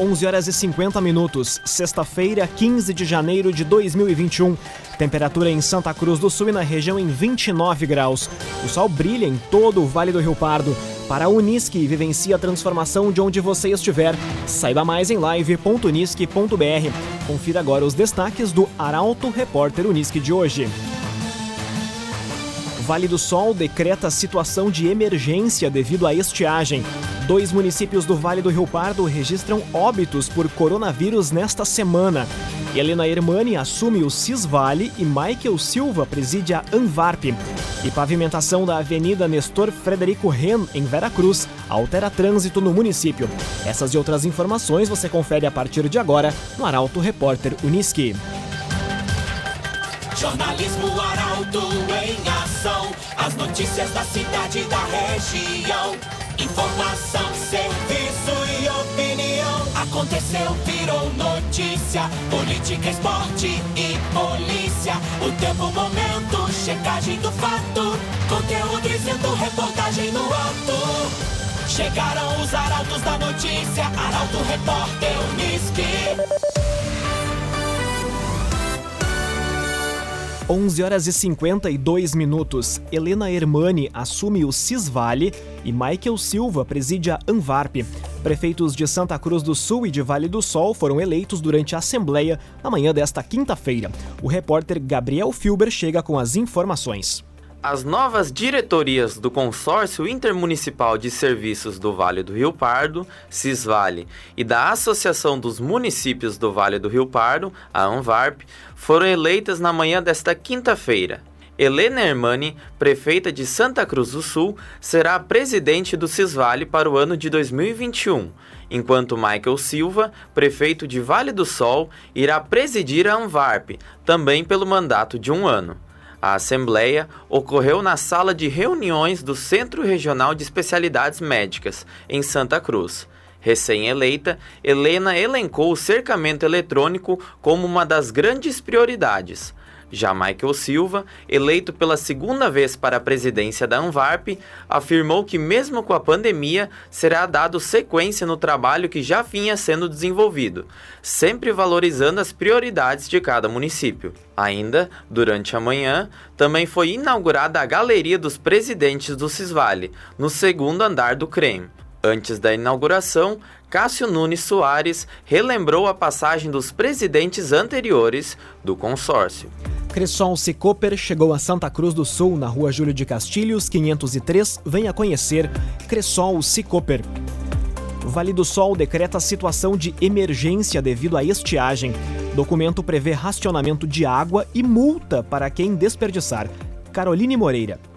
11 horas e 50 minutos, sexta-feira, 15 de janeiro de 2021. Temperatura em Santa Cruz do Sul e na região em 29 graus. O sol brilha em todo o Vale do Rio Pardo. Para a Unisque, vivencie a transformação de onde você estiver. Saiba mais em live.unisque.br. Confira agora os destaques do Arauto Repórter Unisque de hoje. Vale do Sol decreta situação de emergência devido à estiagem. Dois municípios do Vale do Rio Pardo registram óbitos por coronavírus nesta semana. Helena Hermani assume o Cisvale e Michael Silva preside a Anvarp. E pavimentação da Avenida Nestor Frederico Ren, em Veracruz, altera trânsito no município. Essas e outras informações você confere a partir de agora no Arauto Repórter Uniski. Jornalismo Arauto em ação. As notícias da cidade e da região. Informação, serviço e opinião. Aconteceu, virou notícia. Política, esporte e polícia. O tempo, momento, checagem do fato. Conteúdo dizendo, reportagem no ato. Chegaram os arautos da notícia. Arauto, repórter, Unisque. 11 horas e 52 minutos. Helena Hermani assume o Cisvale e Michael Silva preside a Anvarp. Prefeitos de Santa Cruz do Sul e de Vale do Sol foram eleitos durante a Assembleia na manhã desta quinta-feira. O repórter Gabriel Filber chega com as informações. As novas diretorias do Consórcio Intermunicipal de Serviços do Vale do Rio Pardo, Cisvale, e da Associação dos Municípios do Vale do Rio Pardo, a ANVARP, foram eleitas na manhã desta quinta-feira. Helena Hermani, prefeita de Santa Cruz do Sul, será a presidente do Cisvale para o ano de 2021, enquanto Michael Silva, prefeito de Vale do Sol, irá presidir a ANVARP, também pelo mandato de um ano. A assembleia ocorreu na sala de reuniões do Centro Regional de Especialidades Médicas, em Santa Cruz. Recém-eleita, Helena elencou o cercamento eletrônico como uma das grandes prioridades. Já Michael Silva, eleito pela segunda vez para a presidência da Anvarp, afirmou que, mesmo com a pandemia, será dado sequência no trabalho que já vinha sendo desenvolvido, sempre valorizando as prioridades de cada município. Ainda, durante a manhã, também foi inaugurada a Galeria dos Presidentes do Cisvale, no segundo andar do CREM. Antes da inauguração, Cássio Nunes Soares relembrou a passagem dos presidentes anteriores do consórcio. Cressol Cicoper chegou a Santa Cruz do Sul, na rua Júlio de Castilhos, 503. Venha conhecer Cressol Cicoper. Vale do Sol decreta situação de emergência devido à estiagem. Documento prevê racionamento de água e multa para quem desperdiçar. Caroline Moreira.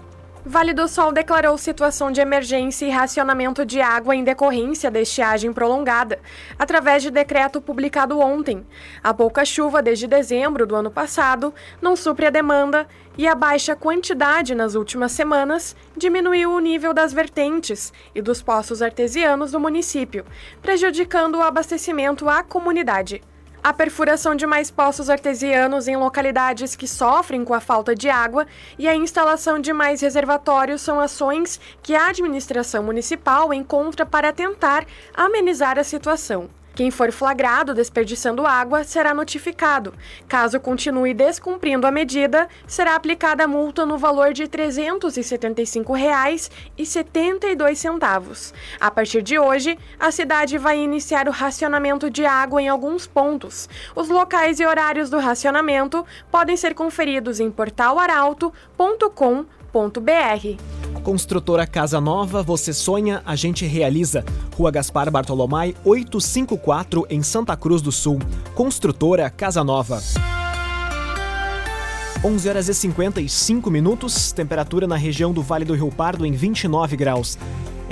Vale do Sol declarou situação de emergência e racionamento de água em decorrência da estiagem prolongada, através de decreto publicado ontem. A pouca chuva desde dezembro do ano passado não supre a demanda e a baixa quantidade nas últimas semanas diminuiu o nível das vertentes e dos poços artesianos do município, prejudicando o abastecimento à comunidade. A perfuração de mais poços artesianos em localidades que sofrem com a falta de água e a instalação de mais reservatórios são ações que a administração municipal encontra para tentar amenizar a situação. Quem for flagrado desperdiçando água será notificado. Caso continue descumprindo a medida, será aplicada multa no valor de R$ 365,72. A partir de hoje, a cidade vai iniciar o racionamento de água em alguns pontos. Os locais e horários do racionamento podem ser conferidos em portalaralto.com.br. Construtora Casa Nova, você sonha, a gente realiza. Rua Gaspar Bartolomai, 854, em Santa Cruz do Sul. Construtora Casa Nova. 11 horas e 55 minutos, temperatura na região do Vale do Rio Pardo em 29 graus.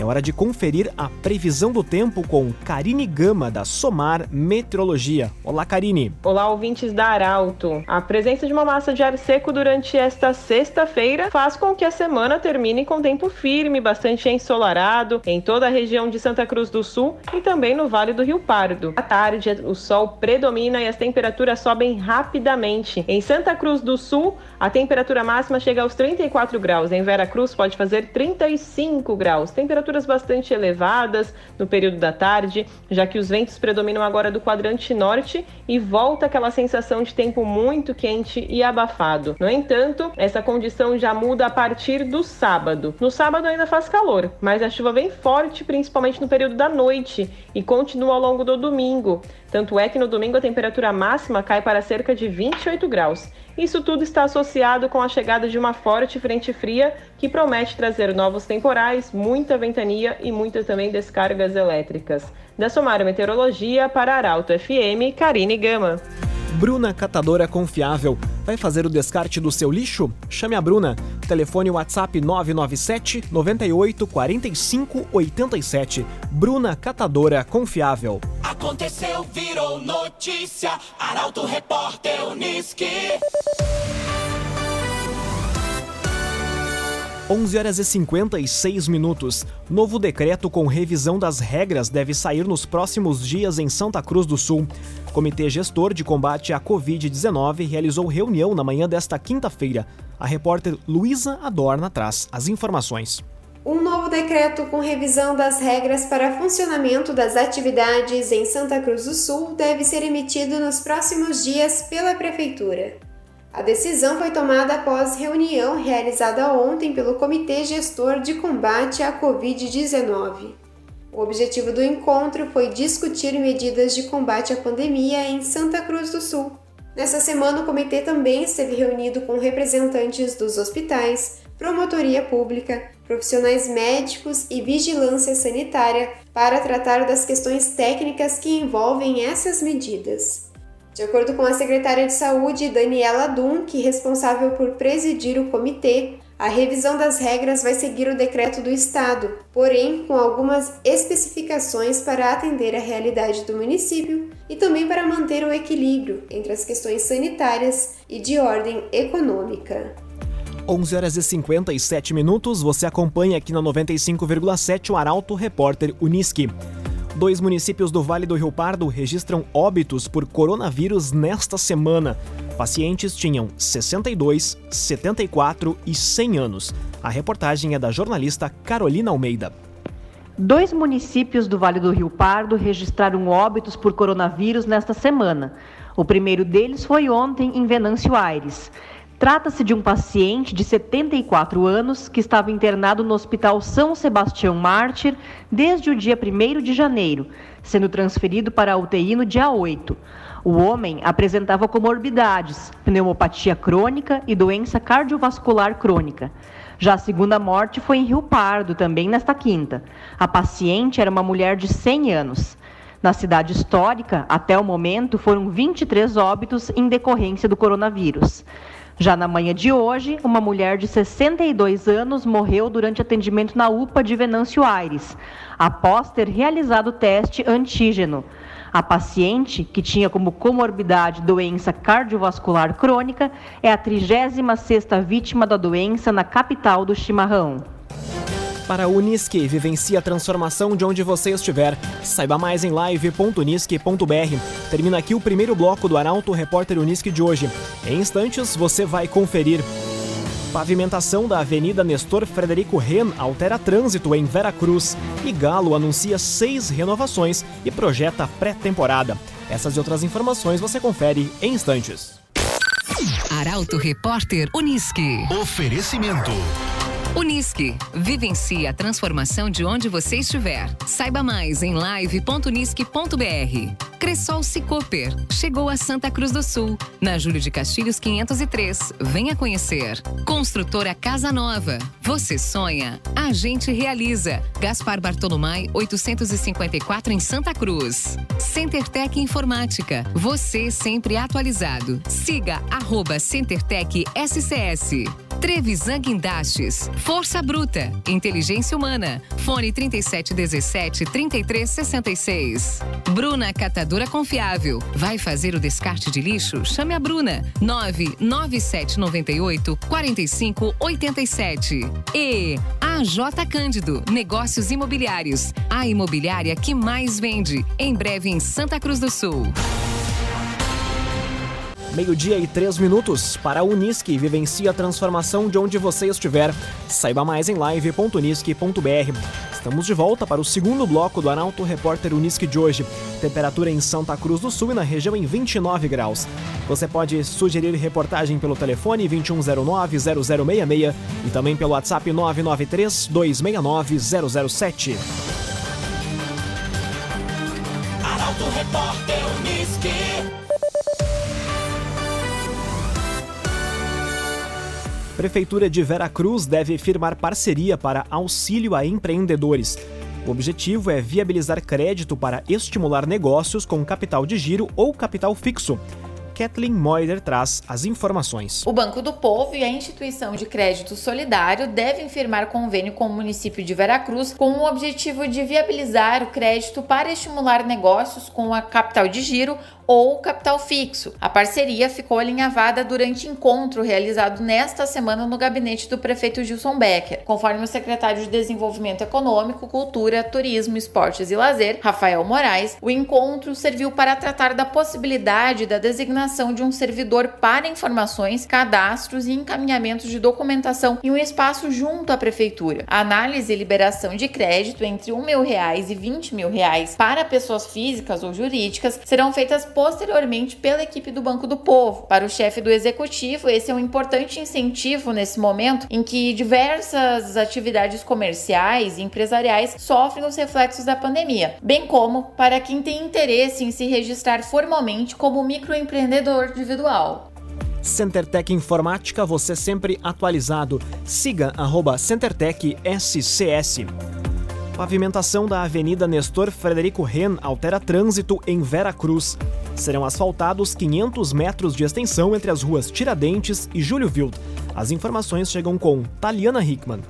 É hora de conferir a previsão do tempo com Karine Gama, da Somar Meteorologia. Olá, Karine. Olá, ouvintes da Arauto. A presença de uma massa de ar seco durante esta sexta-feira faz com que a semana termine com tempo firme, bastante ensolarado em toda a região de Santa Cruz do Sul e também no Vale do Rio Pardo. À tarde, o sol predomina e as temperaturas sobem rapidamente. Em Santa Cruz do Sul, a temperatura máxima chega aos 34 graus. Em Vera Cruz, pode fazer 35 graus. Temperatura temperaturas bastante elevadas no período da tarde, já que os ventos predominam agora do quadrante norte e volta aquela sensação de tempo muito quente e abafado. No entanto, essa condição já muda a partir do sábado. No sábado ainda faz calor, mas a chuva vem forte, principalmente no período da noite, e continua ao longo do domingo. Tanto é que no domingo a temperatura máxima cai para cerca de 28 graus. Isso tudo está associado com a chegada de uma forte frente fria que promete trazer novos temporais, muita ventania e muitas também descargas elétricas. Da Somar Meteorologia para Arauto FM, Karine Gama. Bruna Catadora Confiável. Vai fazer o descarte do seu lixo? Chame a Bruna. Telefone WhatsApp 997 98 45 87. Bruna Catadora Confiável. Aconteceu, virou notícia. Arauto Repórter Uniski. 11 horas e 56 minutos. Novo decreto com revisão das regras deve sair nos próximos dias em Santa Cruz do Sul. Comitê Gestor de Combate à Covid-19 realizou reunião na manhã desta quinta-feira. A repórter Luísa Adorna traz as informações. Um novo decreto com revisão das regras para funcionamento das atividades em Santa Cruz do Sul deve ser emitido nos próximos dias pela Prefeitura. A decisão foi tomada após reunião realizada ontem pelo Comitê Gestor de Combate à Covid-19. O objetivo do encontro foi discutir medidas de combate à pandemia em Santa Cruz do Sul. Nessa semana, o comitê também esteve reunido com representantes dos hospitais, promotoria pública, profissionais médicos e vigilância sanitária para tratar das questões técnicas que envolvem essas medidas. De acordo com a secretária de Saúde, Daniela Dunk, responsável por presidir o comitê, a revisão das regras vai seguir o decreto do Estado, porém com algumas especificações para atender a realidade do município e também para manter o equilíbrio entre as questões sanitárias e de ordem econômica. 11 horas e 57 minutos, você acompanha aqui na 95,7 o Arauto Repórter Uniski. Dois municípios do Vale do Rio Pardo registram óbitos por coronavírus nesta semana. Pacientes tinham 62, 74 e 100 anos. A reportagem é da jornalista Carolina Almeida. Dois municípios do Vale do Rio Pardo registraram óbitos por coronavírus nesta semana. O primeiro deles foi ontem em Venâncio Aires. Trata-se de um paciente de 74 anos que estava internado no Hospital São Sebastião Mártir desde o dia 1 de janeiro, sendo transferido para a UTI no dia 8. O homem apresentava comorbidades, pneumopatia crônica e doença cardiovascular crônica. Já a segunda morte foi em Rio Pardo, também nesta quinta. A paciente era uma mulher de 100 anos. Na cidade histórica, até o momento, foram 23 óbitos em decorrência do coronavírus. Já na manhã de hoje, uma mulher de 62 anos morreu durante atendimento na UPA de Venâncio Aires, após ter realizado teste antígeno. A paciente, que tinha como comorbidade doença cardiovascular crônica, é a 36ª vítima da doença na capital do chimarrão. Para a Unisque, vivencie a transformação de onde você estiver. Saiba mais em live.unisque.br. Termina aqui o primeiro bloco do Arauto Repórter Unisque de hoje. Em instantes, você vai conferir. Pavimentação da Avenida Nestor Frederico Ren altera trânsito em Veracruz. E Galo anuncia seis renovações e projeta pré-temporada. Essas e outras informações você confere em instantes. Arauto Repórter Unisque. Oferecimento. Unisque. Vivencie a transformação de onde você estiver. Saiba mais em live.unisque.br. Cressol Cicoper. Chegou a Santa Cruz do Sul, na Júlio de Castilhos 503. Venha conhecer. Construtora Casa Nova. Você sonha, a gente realiza. Gaspar Bartolomai 854 em Santa Cruz. CenterTech Informática. Você sempre atualizado. Siga arroba CenterTech SCS. Trevisan Guindastes. Força Bruta. Inteligência Humana. Fone 3717 3366. Bruna Catadora Confiável. Vai fazer o descarte de lixo? Chame a Bruna. 99798 4587. E AJ Cândido. Negócios Imobiliários. A imobiliária que mais vende. Em breve em Santa Cruz do Sul. Meio-dia e três minutos para a Unisque. Vivencie a transformação de onde você estiver. Saiba mais em live.unisque.br. Estamos de volta para o segundo bloco do Arauto Repórter Unisque de hoje. Temperatura em Santa Cruz do Sul e na região em 29 graus. Você pode sugerir reportagem pelo telefone 2109-0066 e também pelo WhatsApp 993-269-007. Arauto Repórter Prefeitura de Veracruz deve firmar parceria para auxílio a empreendedores. O objetivo é viabilizar crédito para estimular negócios com capital de giro ou capital fixo. Kathleen Moider traz as informações. O Banco do Povo e a Instituição de Crédito Solidário devem firmar convênio com o município de Veracruz com o objetivo de viabilizar o crédito para estimular negócios com a capital de giro ou capital fixo. A parceria ficou alinhavada durante encontro realizado nesta semana no gabinete do prefeito Gilson Becker. Conforme o secretário de Desenvolvimento Econômico, Cultura, Turismo, Esportes e Lazer, Rafael Moraes, o encontro serviu para tratar da possibilidade da designação de um servidor para informações, cadastros e encaminhamentos de documentação em um espaço junto à prefeitura. A análise e liberação de crédito entre um mil reais e 20 mil reais para pessoas físicas ou jurídicas serão feitas posteriormente pela equipe do Banco do Povo. Para o chefe do executivo, esse é um importante incentivo nesse momento em que diversas atividades comerciais e empresariais sofrem os reflexos da pandemia, bem como para quem tem interesse em se registrar formalmente como microempreendedor individual. CenterTech Informática, você sempre atualizado. Siga arroba CenterTech SCS. Pavimentação da Avenida Nestor Frederico Ren altera trânsito em Vera Cruz. Serão asfaltados 500 metros de extensão entre as ruas Tiradentes e Júlio Wild. As informações chegam com Taliana Hickman.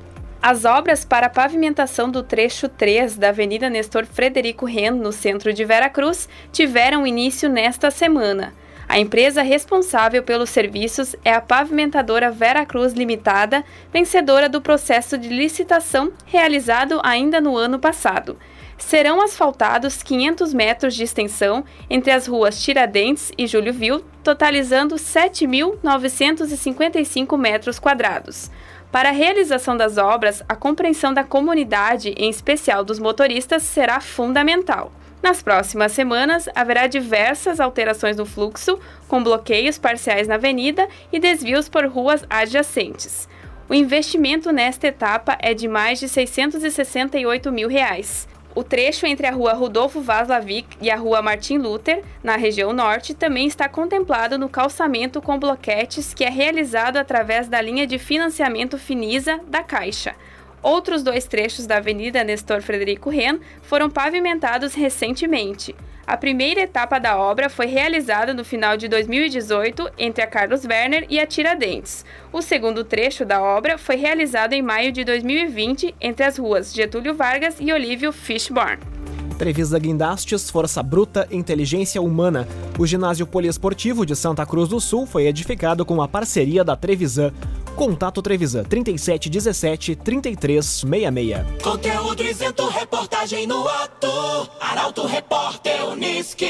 As obras para a pavimentação do trecho 3 da Avenida Nestor Frederico Ren, no centro de Vera Cruz, tiveram início nesta semana. A empresa responsável pelos serviços é a pavimentadora Vera Cruz Limitada, vencedora do processo de licitação realizado ainda no ano passado. Serão asfaltados 500 metros de extensão entre as ruas Tiradentes e Júlio Vil, totalizando 7.955 metros quadrados. Para a realização das obras, a compreensão da comunidade, em especial dos motoristas, será fundamental. Nas próximas semanas, haverá diversas alterações no fluxo, com bloqueios parciais na avenida e desvios por ruas adjacentes. O investimento nesta etapa é de mais de 668 mil reais. O trecho entre a rua Rudolfo Vaz Lavic e a rua Martin Luther, na região norte, também está contemplado no calçamento com bloquetes que é realizado através da linha de financiamento Finisa da Caixa. Outros dois trechos da Avenida Nestor Frederico Ren foram pavimentados recentemente. A primeira etapa da obra foi realizada no final de 2018 entre a Carlos Werner e a Tiradentes. O segundo trecho da obra foi realizado em maio de 2020 entre as ruas Getúlio Vargas e Olívio Fishburne. Trevisa Guindastes, Força Bruta, Inteligência Humana. O ginásio poliesportivo de Santa Cruz do Sul foi edificado com a parceria da Trevisan. Contato Trevisan 3717 3366. Conteúdo isento, reportagem no ato. Arauto Repórter Unisque.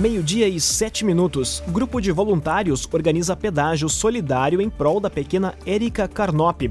Meio-dia e sete minutos. Grupo de voluntários organiza pedágio solidário em prol da pequena Érica Carnop.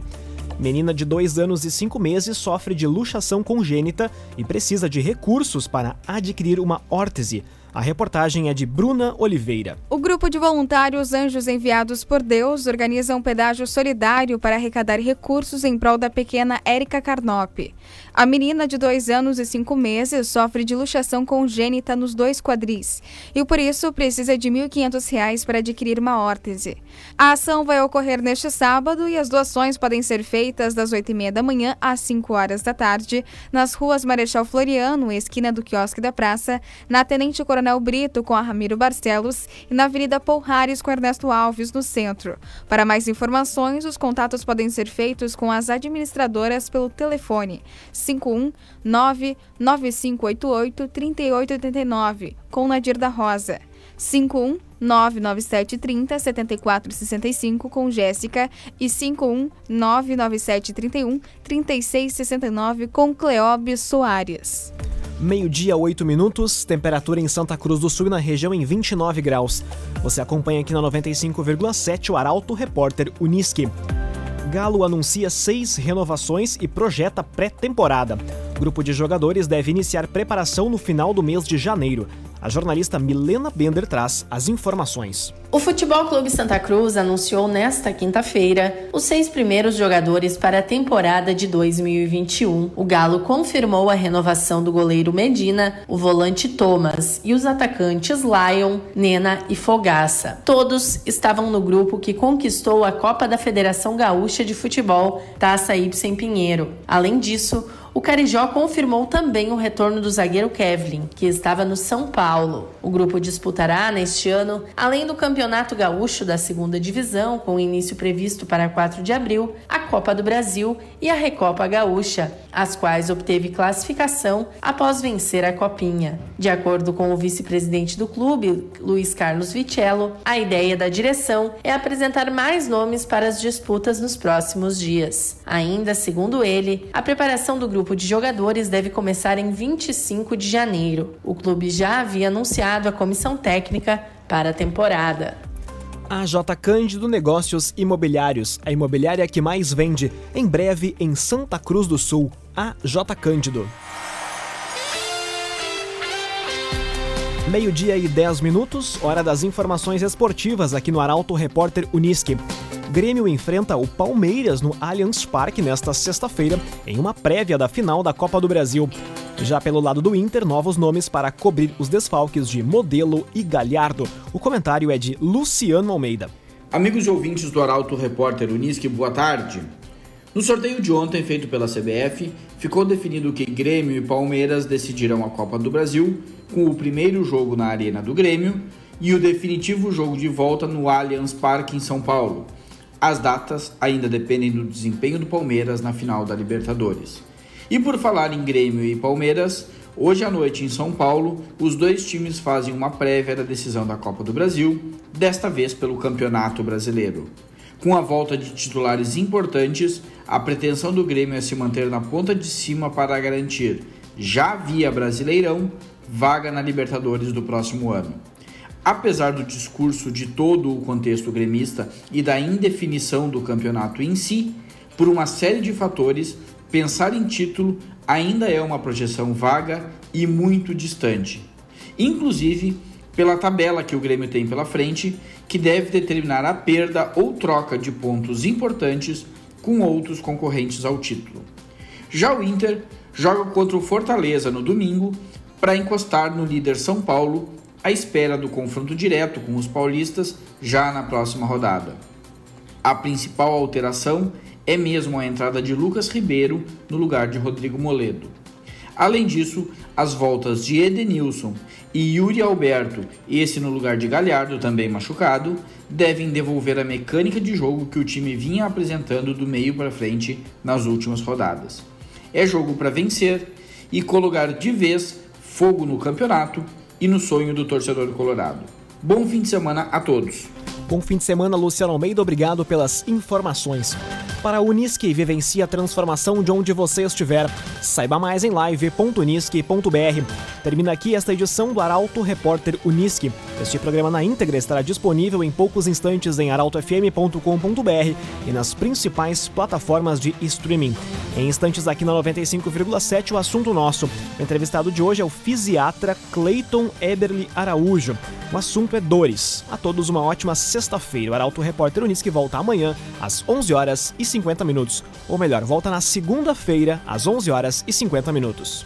Menina de dois anos e cinco meses sofre de luxação congênita e precisa de recursos para adquirir uma órtese. A reportagem é de Bruna Oliveira. O grupo de voluntários Anjos Enviados por Deus organiza um pedágio solidário para arrecadar recursos em prol da pequena Érica Carnop. A menina de dois anos e cinco meses sofre de luxação congênita nos dois quadris e, por isso, precisa de R$ 1.500 para adquirir uma órtese. A ação vai ocorrer neste sábado e as doações podem ser feitas das 8h30 da manhã às 5 horas da tarde nas ruas Marechal Floriano, esquina do Quiosque da Praça, na Tenente Coronel Brito com a Ramiro Barcelos e na Avenida Polhares com Ernesto Alves, no centro. Para mais informações, os contatos podem ser feitos com as administradoras pelo telefone 51 99588 3889 com Nadir da Rosa. 51 99730 7465 com Jéssica e 51 99731 3669 com Cleóbio Soares. Meio-dia, 8 minutos, temperatura em Santa Cruz do Sul e na região em 29 graus. Você acompanha aqui na 95,7 o Arauto Repórter Unisque. Galo anuncia seis renovações e projeta pré-temporada. Grupo de jogadores deve iniciar preparação no final do mês de janeiro. A jornalista Milena Bender traz as informações. O Futebol Clube Santa Cruz anunciou nesta quinta-feira os seis primeiros jogadores para a temporada de 2021. O Galo confirmou a renovação do goleiro Medina, o volante Thomas e os atacantes Lion, Nena e Fogaça. Todos estavam no grupo que conquistou a Copa da Federação Gaúcha de Futebol, Taça Ibsen Pinheiro. Além disso, o Carijó confirmou também o retorno do zagueiro Kevlin, que estava no São Paulo. O grupo disputará neste ano, além do Campeonato Gaúcho da Segunda Divisão, com início previsto para 4 de abril, a Copa do Brasil e a Recopa Gaúcha, as quais obteve classificação após vencer a Copinha. De acordo com o vice-presidente do clube, Luiz Carlos Vicello, a ideia da direção é apresentar mais nomes para as disputas nos próximos dias. Ainda segundo ele, a preparação do grupo grupo de jogadores deve começar em 25 de janeiro. O clube já havia anunciado a comissão técnica para a temporada. A J Cândido Negócios Imobiliários, a imobiliária que mais vende, em breve em Santa Cruz do Sul. A J Cândido. Meio-dia e 10 minutos, hora das informações esportivas aqui no Arauto Repórter Uniski. Grêmio enfrenta o Palmeiras no Allianz Parque nesta sexta-feira, em uma prévia da final da Copa do Brasil. Já pelo lado do Inter, novos nomes para cobrir os desfalques de Modelo e Galhardo. O comentário é de Luciano Almeida. Amigos e ouvintes do Arauto Repórter Unisque, boa tarde. No sorteio de ontem feito pela CBF, ficou definido que Grêmio e Palmeiras decidirão a Copa do Brasil, com o primeiro jogo na Arena do Grêmio e o definitivo jogo de volta no Allianz Parque em São Paulo. As datas ainda dependem do desempenho do Palmeiras na final da Libertadores. E por falar em Grêmio e Palmeiras, hoje à noite em São Paulo, os dois times fazem uma prévia da decisão da Copa do Brasil, desta vez pelo Campeonato Brasileiro. Com a volta de titulares importantes, a pretensão do Grêmio é se manter na ponta de cima para garantir, já via Brasileirão, vaga na Libertadores do próximo ano. Apesar do discurso de todo o contexto gremista e da indefinição do campeonato em si, por uma série de fatores, pensar em título ainda é uma projeção vaga e muito distante. Inclusive pela tabela que o Grêmio tem pela frente, que deve determinar a perda ou troca de pontos importantes com outros concorrentes ao título. Já o Inter joga contra o Fortaleza no domingo para encostar no líder São Paulo à espera do confronto direto com os paulistas já na próxima rodada. A principal alteração é mesmo a entrada de Lucas Ribeiro no lugar de Rodrigo Moledo. Além disso, as voltas de Edenilson e Yuri Alberto, esse no lugar de Galhardo, também machucado, devem devolver a mecânica de jogo que o time vinha apresentando do meio para frente nas últimas rodadas. É jogo para vencer e colocar de vez fogo no campeonato e no sonho do torcedor colorado. Bom fim de semana a todos. Bom fim de semana, Luciano Almeida. Obrigado pelas informações. Para a Unisque, vivencie a transformação de onde você estiver. Saiba mais em live.unisque.br. Termina aqui esta edição do Arauto Repórter Unisque. Este programa na íntegra estará disponível em poucos instantes em arautofm.com.br e nas principais plataformas de streaming. Em instantes aqui na 95,7 o assunto nosso. O entrevistado de hoje é o fisiatra Clayton Eberly Araújo. O assunto é dores. A todos uma ótima sexta-feira. O Arauto Repórter Unisque volta amanhã às 11 horas e 50 minutos. Ou melhor, volta na segunda-feira às 11 horas e 50 minutos.